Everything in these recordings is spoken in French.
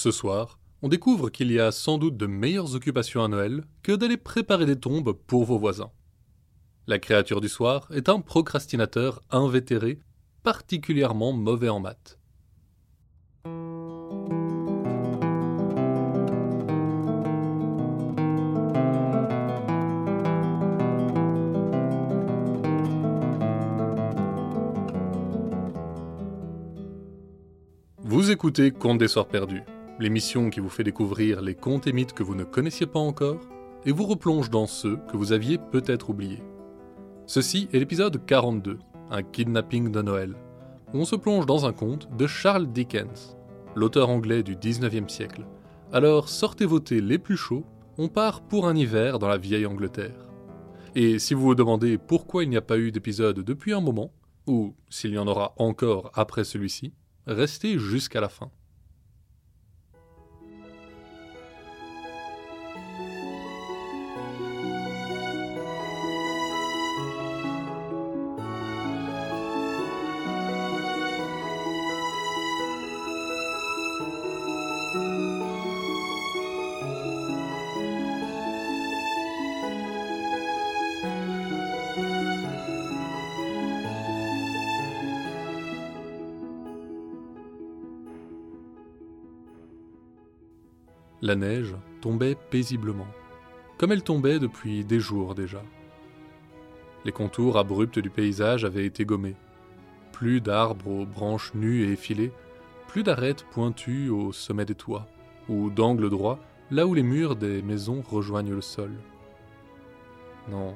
Ce soir, on découvre qu'il y a sans doute de meilleures occupations à Noël que d'aller préparer des tombes pour vos voisins. La créature du soir est un procrastinateur invétéré, particulièrement mauvais en maths. Vous écoutez Contes des Soirs Perdus, l'émission qui vous fait découvrir les contes et mythes que vous ne connaissiez pas encore et vous replonge dans ceux que vous aviez peut-être oubliés. Ceci est l'épisode 42, un kidnapping de Noël, où on se plonge dans un conte de Charles Dickens, l'auteur anglais du 19e siècle. Alors sortez vos thés les plus chauds, on part pour un hiver dans la vieille Angleterre. Et si vous vous demandez pourquoi il n'y a pas eu d'épisode depuis un moment, ou s'il y en aura encore après celui-ci, restez jusqu'à la fin. La neige tombait paisiblement, comme elle tombait depuis des jours déjà. Les contours abrupts du paysage avaient été gommés. Plus d'arbres aux branches nues et effilées, plus d'arêtes pointues au sommet des toits, ou d'angles droits là où les murs des maisons rejoignent le sol. Non,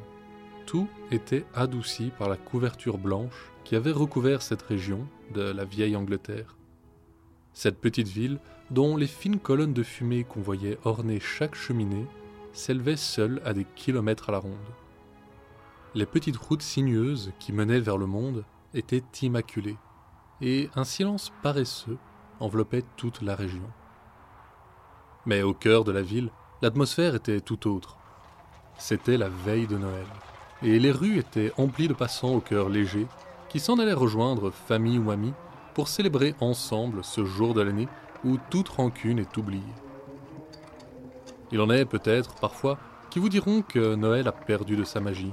tout était adouci par la couverture blanche qui avait recouvert cette région de la vieille Angleterre. Cette petite ville, dont les fines colonnes de fumée qu'on voyait orner chaque cheminée, s'élevaient seules à des kilomètres à la ronde. Les petites routes sinueuses qui menaient vers le monde étaient immaculées, et un silence paresseux enveloppait toute la région. Mais au cœur de la ville, l'atmosphère était tout autre. C'était la veille de Noël, et les rues étaient emplies de passants au cœur léger qui s'en allaient rejoindre famille ou amis pour célébrer ensemble ce jour de l'année où toute rancune est oubliée. Il en est peut-être parfois qui vous diront que Noël a perdu de sa magie,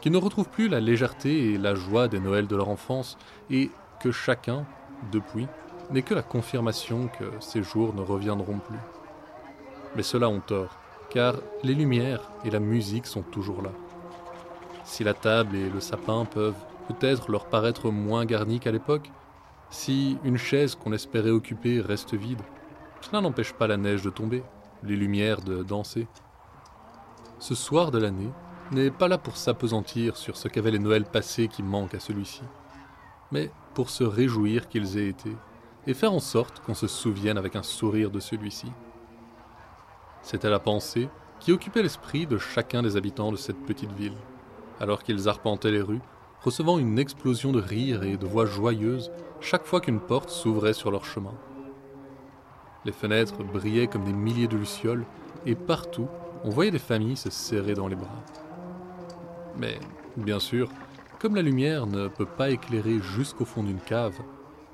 qu'ils ne retrouvent plus la légèreté et la joie des Noëls de leur enfance, et que chacun, depuis, n'est que la confirmation que ces jours ne reviendront plus. Mais ceux-là ont tort, car les lumières et la musique sont toujours là. Si la table et le sapin peuvent peut-être leur paraître moins garnis qu'à l'époque, si une chaise qu'on espérait occuper reste vide, cela n'empêche pas la neige de tomber, les lumières de danser. Ce soir de l'année n'est pas là pour s'apesantir sur ce qu'avaient les Noëls passés qui manquent à celui-ci, mais pour se réjouir qu'ils aient été, et faire en sorte qu'on se souvienne avec un sourire de celui-ci. C'était la pensée qui occupait l'esprit de chacun des habitants de cette petite ville, alors qu'ils arpentaient les rues recevant une explosion de rires et de voix joyeuses chaque fois qu'une porte s'ouvrait sur leur chemin. Les fenêtres brillaient comme des milliers de lucioles, et partout, on voyait des familles se serrer dans les bras. Mais, bien sûr, comme la lumière ne peut pas éclairer jusqu'au fond d'une cave,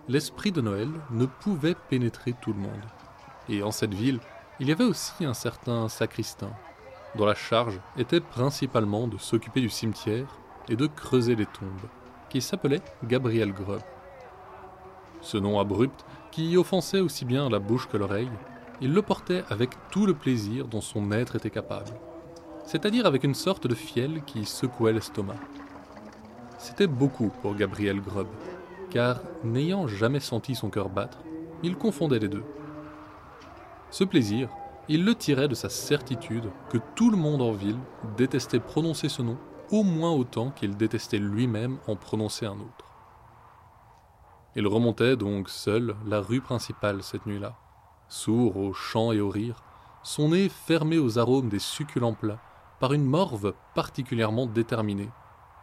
l'esprit de Noël ne pouvait pénétrer tout le monde. Et en cette ville, il y avait aussi un certain sacristain, dont la charge était principalement de s'occuper du cimetière et de creuser les tombes, qui s'appelait Gabriel Grubb. Ce nom abrupt, qui offensait aussi bien la bouche que l'oreille, il le portait avec tout le plaisir dont son être était capable, c'est-à-dire avec une sorte de fiel qui secouait l'estomac. C'était beaucoup pour Gabriel Grubb, car n'ayant jamais senti son cœur battre, il confondait les deux. Ce plaisir, il le tirait de sa certitude que tout le monde en ville détestait prononcer ce nom au moins autant qu'il détestait lui-même en prononcer un autre. Il remontait donc seul la rue principale cette nuit-là, sourd aux chants et aux rires, son nez fermé aux arômes des succulents plats, par une morve particulièrement déterminée,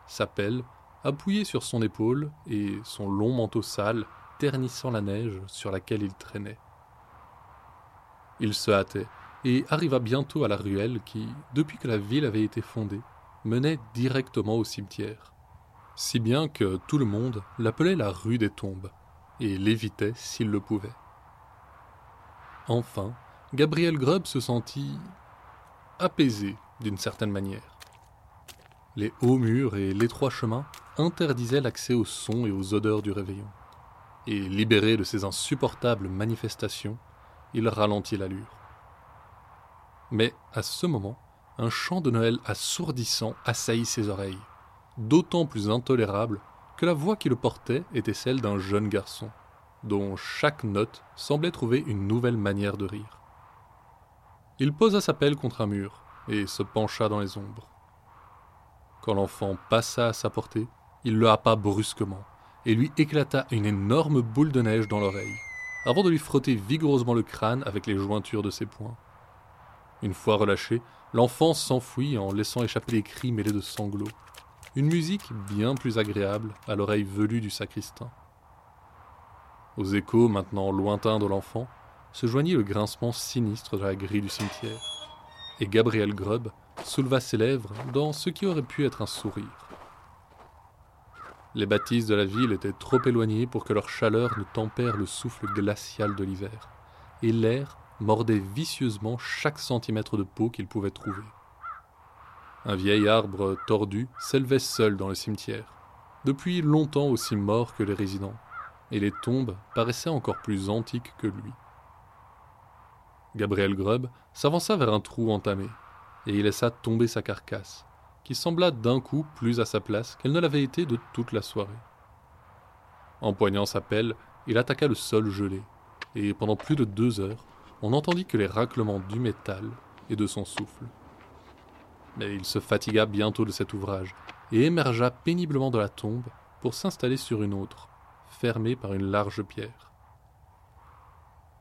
sa pelle appuyée sur son épaule et son long manteau sale ternissant la neige sur laquelle il traînait. Il se hâtait et arriva bientôt à la ruelle qui, depuis que la ville avait été fondée, menait directement au cimetière, si bien que tout le monde l'appelait la rue des tombes, et l'évitait s'il le pouvait. enfin, Gabriel Grubb se sentit apaisé d'une certaine manière. Les hauts murs et l'étroit chemin interdisaient l'accès aux sons et aux odeurs du réveillon. Et libéré de ces insupportables manifestations, il ralentit l'allure. Mais à ce moment, un chant de Noël assourdissant assaillit ses oreilles, d'autant plus intolérable que la voix qui le portait était celle d'un jeune garçon, dont chaque note semblait trouver une nouvelle manière de rire. Il posa sa pelle contre un mur et se pencha dans les ombres. Quand l'enfant passa à sa portée, il le happa brusquement et lui éclata une énorme boule de neige dans l'oreille, avant de lui frotter vigoureusement le crâne avec les jointures de ses poings. Une fois relâché, l'enfant s'enfuit en laissant échapper des cris mêlés de sanglots. Une musique bien plus agréable à l'oreille velue du sacristain. Aux échos maintenant lointains de l'enfant se joignit le grincement sinistre de la grille du cimetière, et Gabriel Grubb souleva ses lèvres dans ce qui aurait pu être un sourire. Les bâtisses de la ville étaient trop éloignées pour que leur chaleur ne tempère le souffle glacial de l'hiver, et l'air mordait vicieusement chaque centimètre de peau qu'il pouvait trouver. Un vieil arbre tordu s'élevait seul dans le cimetière, depuis longtemps aussi mort que les résidents, et les tombes paraissaient encore plus antiques que lui. Gabriel Grubb s'avança vers un trou entamé, et y laissa tomber sa carcasse, qui sembla d'un coup plus à sa place qu'elle ne l'avait été de toute la soirée. Empoignant sa pelle, il attaqua le sol gelé, et pendant plus de deux heures, on n'entendit que les raclements du métal et de son souffle. Mais il se fatigua bientôt de cet ouvrage, et émergea péniblement de la tombe pour s'installer sur une autre, fermée par une large pierre.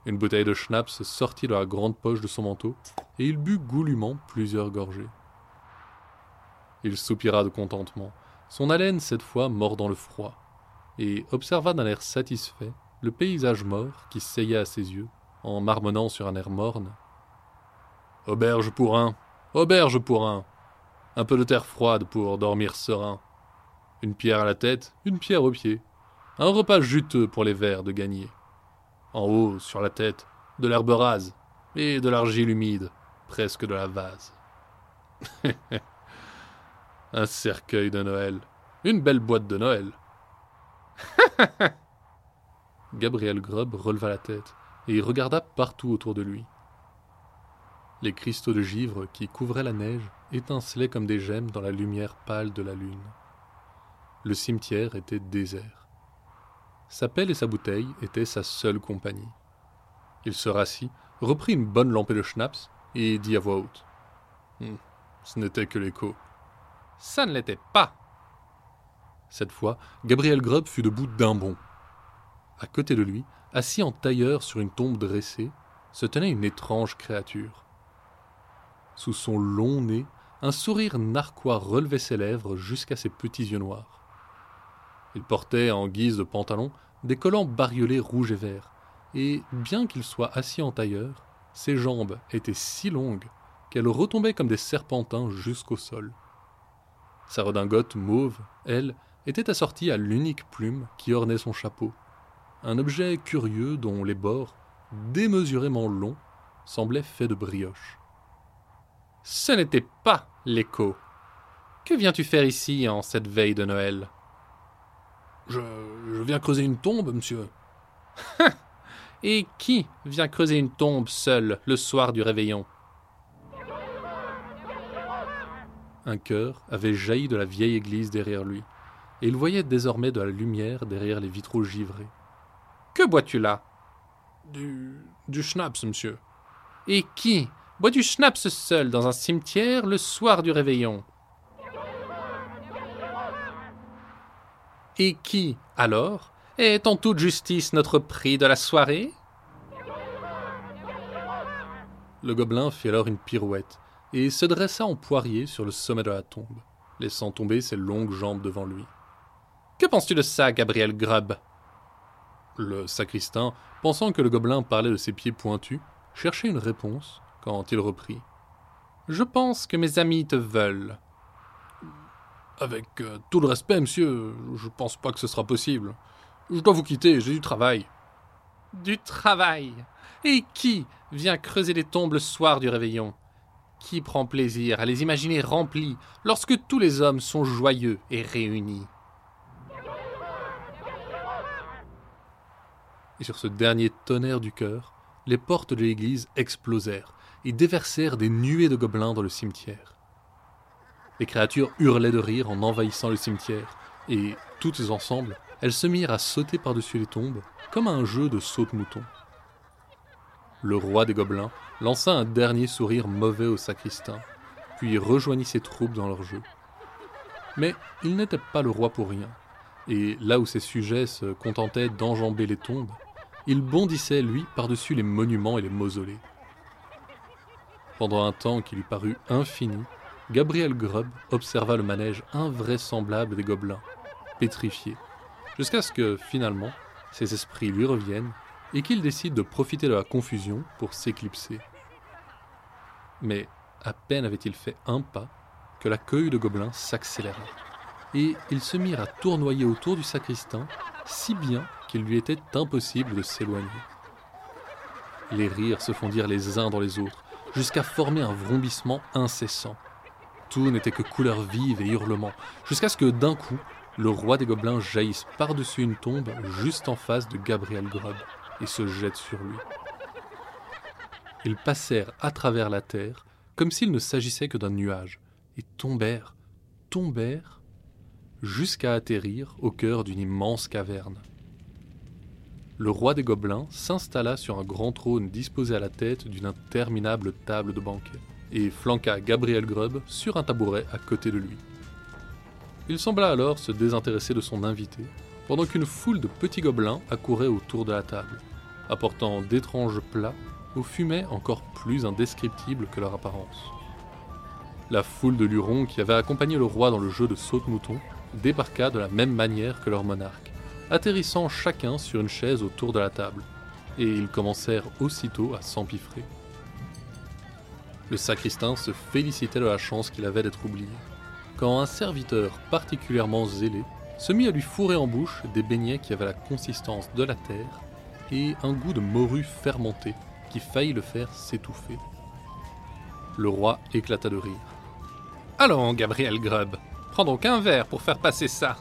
Une bouteille de schnapps sortit de la grande poche de son manteau, et il but goulûment plusieurs gorgées. Il soupira de contentement, son haleine cette fois mordant le froid, et observa d'un air satisfait le paysage mort qui seyait à ses yeux, en marmonnant sur un air morne. Auberge pour un, auberge pour un, un peu de terre froide pour dormir serein, une pierre à la tête, une pierre aux pieds, un repas juteux pour les vers de gagner. En haut, sur la tête, de l'herbe rase et de l'argile humide, presque de la vase. un cercueil de Noël, une belle boîte de Noël. Gabriel Grubb releva la tête et il regarda partout autour de lui. Les cristaux de givre qui couvraient la neige étincelaient comme des gemmes dans la lumière pâle de la lune. Le cimetière était désert. Sa pelle et sa bouteille étaient sa seule compagnie. Il se rassit, reprit une bonne lampée de schnapps et dit à voix haute hmm, Ce n'était que l'écho. Ça ne l'était pas Cette fois, Gabriel Grubb fut debout d'un bond. À côté de lui, assis en tailleur sur une tombe dressée, se tenait une étrange créature. Sous son long nez, un sourire narquois relevait ses lèvres jusqu'à ses petits yeux noirs. Il portait, en guise de pantalon, des collants bariolés rouges et verts, et, bien qu'il soit assis en tailleur, ses jambes étaient si longues qu'elles retombaient comme des serpentins jusqu'au sol. Sa redingote mauve, elle, était assortie à l'unique plume qui ornait son chapeau, un objet curieux dont les bords, démesurément longs, semblaient faits de brioche. Ce n'était pas l'écho. Que viens-tu faire ici en cette veille de Noël? Je, viens creuser une tombe, monsieur. Et qui vient creuser une tombe seul le soir du réveillon? Un cœur avait jailli de la vieille église derrière lui, et il voyait désormais de la lumière derrière les vitraux givrés. Que bois-tu là? Du. du schnapps, monsieur. Et qui boit du schnapps seul dans un cimetière le soir du réveillon? Et qui, alors, est en toute justice notre prix de la soirée? Le gobelin fit alors une pirouette et se dressa en poirier sur le sommet de la tombe, laissant tomber ses longues jambes devant lui. Que penses-tu de ça, Gabriel Grubb? Le sacristain, pensant que le gobelin parlait de ses pieds pointus, cherchait une réponse quand il reprit. Je pense que mes amis te veulent. Avec euh, tout le respect, monsieur, je pense pas que ce sera possible. Je dois vous quitter, j'ai du travail. Du travail Et qui vient creuser les tombes le soir du réveillon? Qui prend plaisir à les imaginer remplies lorsque tous les hommes sont joyeux et réunis? Et sur ce dernier tonnerre du cœur, les portes de l'église explosèrent et déversèrent des nuées de gobelins dans le cimetière. Les créatures hurlaient de rire en envahissant le cimetière, et, toutes ensemble, elles se mirent à sauter par-dessus les tombes, comme un jeu de saute-mouton. Le roi des gobelins lança un dernier sourire mauvais au sacristain, puis rejoignit ses troupes dans leur jeu. Mais il n'était pas le roi pour rien, et là où ses sujets se contentaient d'enjamber les tombes, il bondissait, lui, par-dessus les monuments et les mausolées. Pendant un temps qui lui parut infini, Gabriel Grubb observa le manège invraisemblable des gobelins, pétrifiés, jusqu'à ce que, finalement, ses esprits lui reviennent et qu'il décide de profiter de la confusion pour s'éclipser. Mais à peine avait-il fait un pas que la queue de gobelins s'accéléra, et ils se mirent à tournoyer autour du sacristain si bien qu'il lui était impossible de s'éloigner. Les rires se fondirent les uns dans les autres, jusqu'à former un vrombissement incessant. Tout n'était que couleurs vives et hurlements, jusqu'à ce que d'un coup, le roi des gobelins jaillisse par-dessus une tombe juste en face de Gabriel Grubb et se jette sur lui. Ils passèrent à travers la terre comme s'il ne s'agissait que d'un nuage, et tombèrent, tombèrent, jusqu'à atterrir au cœur d'une immense caverne. Le roi des gobelins s'installa sur un grand trône disposé à la tête d'une interminable table de banquet, et flanqua Gabriel Grubb sur un tabouret à côté de lui. Il sembla alors se désintéresser de son invité, pendant qu'une foule de petits gobelins accourait autour de la table, apportant d'étranges plats aux fumets encore plus indescriptibles que leur apparence. La foule de lurons qui avait accompagné le roi dans le jeu de saute-mouton débarqua de la même manière que leur monarque, atterrissant chacun sur une chaise autour de la table, et ils commencèrent aussitôt à s'empiffrer. Le sacristain se félicitait de la chance qu'il avait d'être oublié, quand un serviteur particulièrement zélé se mit à lui fourrer en bouche des beignets qui avaient la consistance de la terre et un goût de morue fermentée qui faillit le faire s'étouffer. Le roi éclata de rire. Allons, Gabriel Grubb, prends donc un verre pour faire passer ça.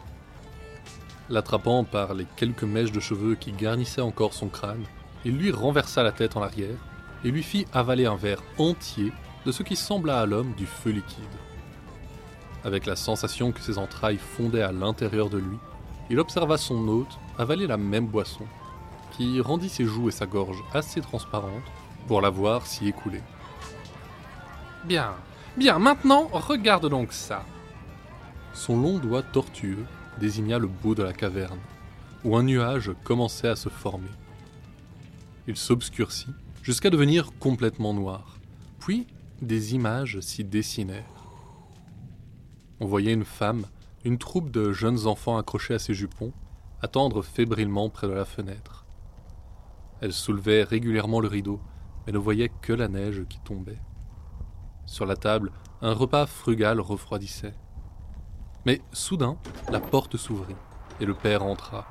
L'attrapant par les quelques mèches de cheveux qui garnissaient encore son crâne, il lui renversa la tête en arrière et lui fit avaler un verre entier de ce qui sembla à l'homme du feu liquide. Avec la sensation que ses entrailles fondaient à l'intérieur de lui, il observa son hôte avaler la même boisson, qui rendit ses joues et sa gorge assez transparentes pour la voir s'y écouler. Bien, bien, maintenant, regarde donc ça. Son long doigt tortueux désigna le bout de la caverne, où un nuage commençait à se former. Il s'obscurcit jusqu'à devenir complètement noir, puis des images s'y dessinèrent. On voyait une femme, une troupe de jeunes enfants accrochés à ses jupons, attendre fébrilement près de la fenêtre. Elle soulevait régulièrement le rideau, mais ne voyait que la neige qui tombait. Sur la table, un repas frugal refroidissait. Mais soudain, la porte s'ouvrit, et le père entra,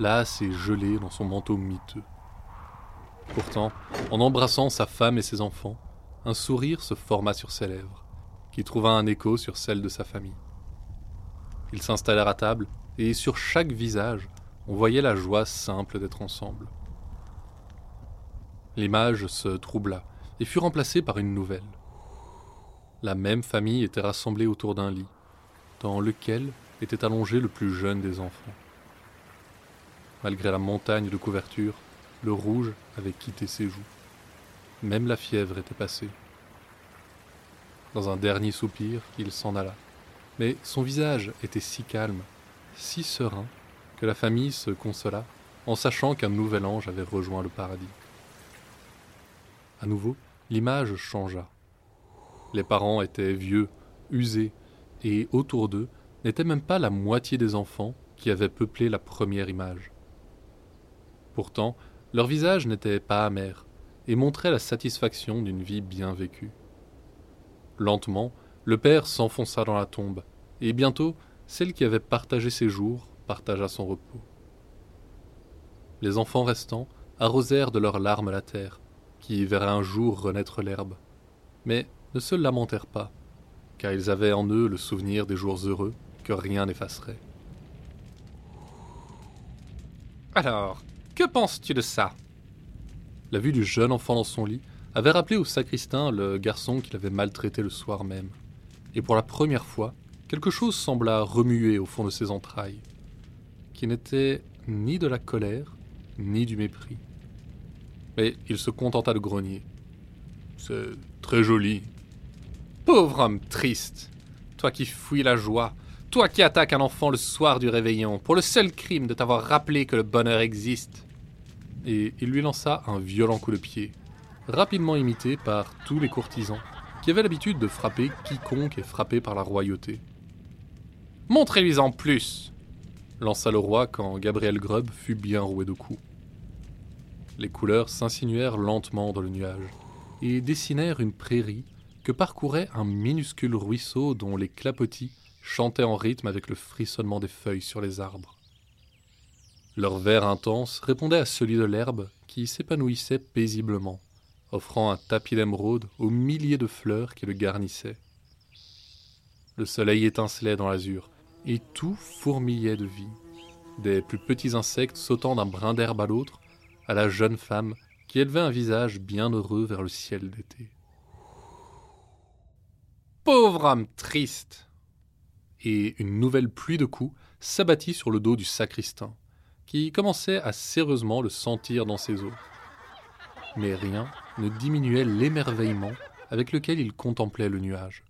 las et gelé dans son manteau miteux. Pourtant, en embrassant sa femme et ses enfants, un sourire se forma sur ses lèvres, qui trouva un écho sur celle de sa famille. Ils s'installèrent à table, et sur chaque visage, on voyait la joie simple d'être ensemble. L'image se troubla et fut remplacée par une nouvelle. La même famille était rassemblée autour d'un lit, dans lequel était allongé le plus jeune des enfants. Malgré la montagne de couverture, le rouge avait quitté ses joues. Même la fièvre était passée. Dans un dernier soupir, il s'en alla. Mais son visage était si calme, si serein, que la famille se consola en sachant qu'un nouvel ange avait rejoint le paradis. À nouveau, l'image changea. Les parents étaient vieux, usés, et autour d'eux n'était même pas la moitié des enfants qui avaient peuplé la première image. Pourtant, leur visage n'était pas amer et montrait la satisfaction d'une vie bien vécue. Lentement, le père s'enfonça dans la tombe, et bientôt celle qui avait partagé ses jours partagea son repos. Les enfants restants arrosèrent de leurs larmes la terre, qui verrait un jour renaître l'herbe, mais ne se lamentèrent pas, car ils avaient en eux le souvenir des jours heureux que rien n'effacerait. Alors, que penses-tu de ça? La vue du jeune enfant dans son lit avait rappelé au sacristain le garçon qu'il avait maltraité le soir même, et pour la première fois, quelque chose sembla remuer au fond de ses entrailles, qui n'était ni de la colère, ni du mépris. Mais il se contenta de grogner. C'est très joli. Pauvre homme triste, toi qui fouilles la joie, toi qui attaques un enfant le soir du réveillon, pour le seul crime de t'avoir rappelé que le bonheur existe. Et il lui lança un violent coup de pied, rapidement imité par tous les courtisans, qui avaient l'habitude de frapper quiconque est frappé par la royauté. Montrez-lui-en plus lança le roi quand Gabriel Grubb fut bien roué de coups. Les couleurs s'insinuèrent lentement dans le nuage et dessinèrent une prairie que parcourait un minuscule ruisseau dont les clapotis chantaient en rythme avec le frissonnement des feuilles sur les arbres. Leur vert intense répondait à celui de l'herbe qui s'épanouissait paisiblement, offrant un tapis d'émeraude aux milliers de fleurs qui le garnissaient. Le soleil étincelait dans l'azur, et tout fourmillait de vie, des plus petits insectes sautant d'un brin d'herbe à l'autre, à la jeune femme qui élevait un visage bien heureux vers le ciel d'été. Pauvre homme triste Et une nouvelle pluie de coups s'abattit sur le dos du sacristain, qui commençait à sérieusement le sentir dans ses os. Mais rien ne diminuait l'émerveillement avec lequel il contemplait le nuage.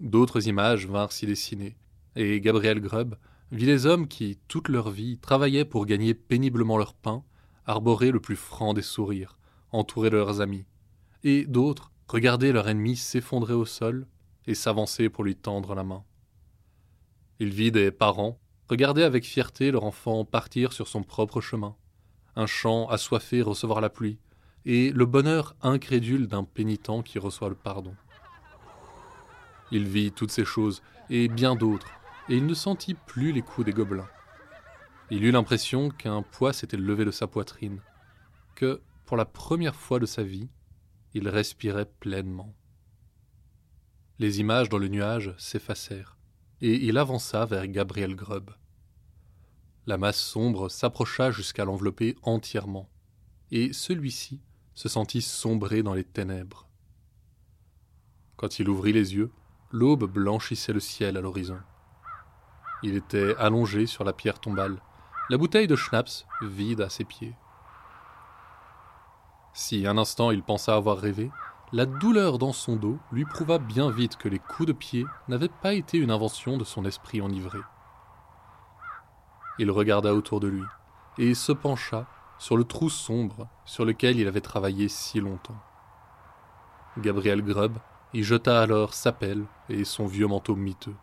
D'autres images vinrent s'y dessiner, et Gabriel Grubb vit les hommes qui, toute leur vie, travaillaient pour gagner péniblement leur pain, arborer le plus franc des sourires, entourés de leurs amis, et d'autres regarder leur ennemi s'effondrer au sol et s'avancer pour lui tendre la main. Il vit des parents regarder avec fierté leur enfant partir sur son propre chemin, un champ assoiffé recevoir la pluie, et le bonheur incrédule d'un pénitent qui reçoit le pardon. Il vit toutes ces choses, et bien d'autres, et il ne sentit plus les coups des gobelins. Il eut l'impression qu'un poids s'était levé de sa poitrine, que, pour la première fois de sa vie, il respirait pleinement. Les images dans le nuage s'effacèrent, et il avança vers Gabriel Grubb. La masse sombre s'approcha jusqu'à l'envelopper entièrement, et celui-ci se sentit sombrer dans les ténèbres. Quand il ouvrit les yeux, L'aube blanchissait le ciel à l'horizon. Il était allongé sur la pierre tombale, la bouteille de schnapps vide à ses pieds. Si un instant il pensa avoir rêvé, la douleur dans son dos lui prouva bien vite que les coups de pied n'avaient pas été une invention de son esprit enivré. Il regarda autour de lui et se pencha sur le trou sombre sur lequel il avait travaillé si longtemps. Gabriel Grubb il jeta alors sa pelle et son vieux manteau miteux,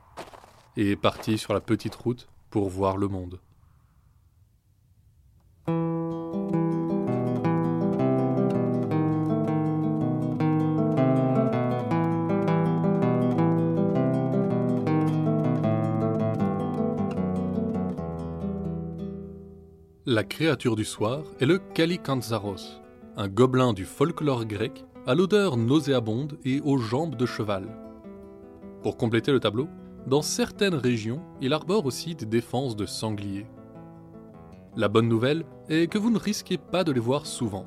et partit sur la petite route pour voir le monde. La créature du soir est le Kalikantzaros, un gobelin du folklore grec à l'odeur nauséabonde et aux jambes de cheval. Pour compléter le tableau, dans certaines régions, il arbore aussi des défenses de sangliers. La bonne nouvelle est que vous ne risquez pas de les voir souvent,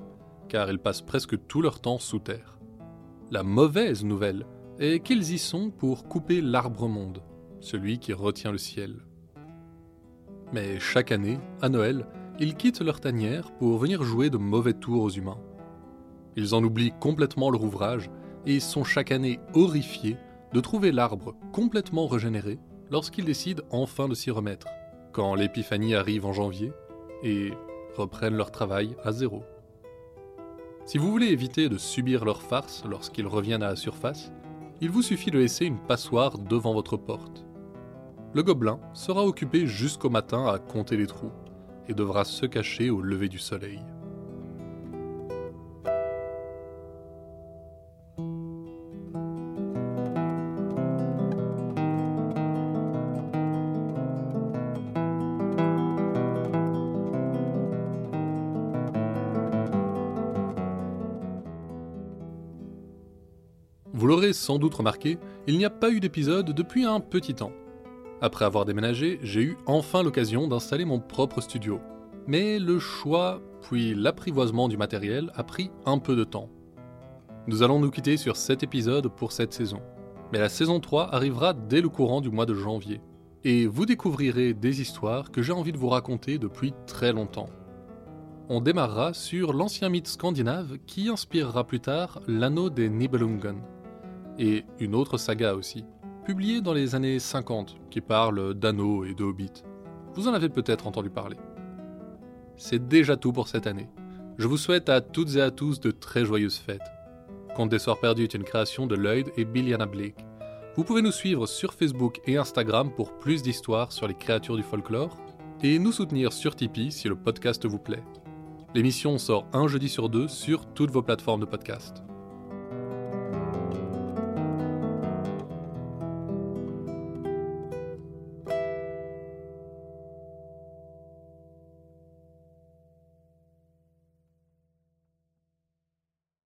car ils passent presque tout leur temps sous terre. La mauvaise nouvelle est qu'ils y sont pour couper l'arbre-monde, celui qui retient le ciel. Mais chaque année, à Noël, ils quittent leur tanière pour venir jouer de mauvais tours aux humains. Ils en oublient complètement leur ouvrage et sont chaque année horrifiés de trouver l'arbre complètement régénéré lorsqu'ils décident enfin de s'y remettre, quand l'épiphanie arrive en janvier, et reprennent leur travail à zéro. Si vous voulez éviter de subir leur farce lorsqu'ils reviennent à la surface, il vous suffit de laisser une passoire devant votre porte. Le gobelin sera occupé jusqu'au matin à compter les trous et devra se cacher au lever du soleil. Vous l'aurez sans doute remarqué, il n'y a pas eu d'épisode depuis un petit temps. Après avoir déménagé, j'ai eu enfin l'occasion d'installer mon propre studio. Mais le choix, puis l'apprivoisement du matériel a pris un peu de temps. Nous allons nous quitter sur 7 épisodes pour cette saison. Mais la saison 3 arrivera dès le courant du mois de janvier. Et vous découvrirez des histoires que j'ai envie de vous raconter depuis très longtemps. On démarrera sur l'ancien mythe scandinave qui inspirera plus tard l'anneau des Nibelungen. Et une autre saga aussi, publiée dans les années 50, qui parle d'anneaux et de hobbits. Vous en avez peut-être entendu parler. C'est déjà tout pour cette année. Je vous souhaite à toutes et à tous de très joyeuses fêtes. Conte des Soirs Perdus est une création de Lloyd et Billiana Blake. Vous pouvez nous suivre sur Facebook et Instagram pour plus d'histoires sur les créatures du folklore et nous soutenir sur Tipeee si le podcast vous plaît. L'émission sort un jeudi sur deux sur toutes vos plateformes de podcast.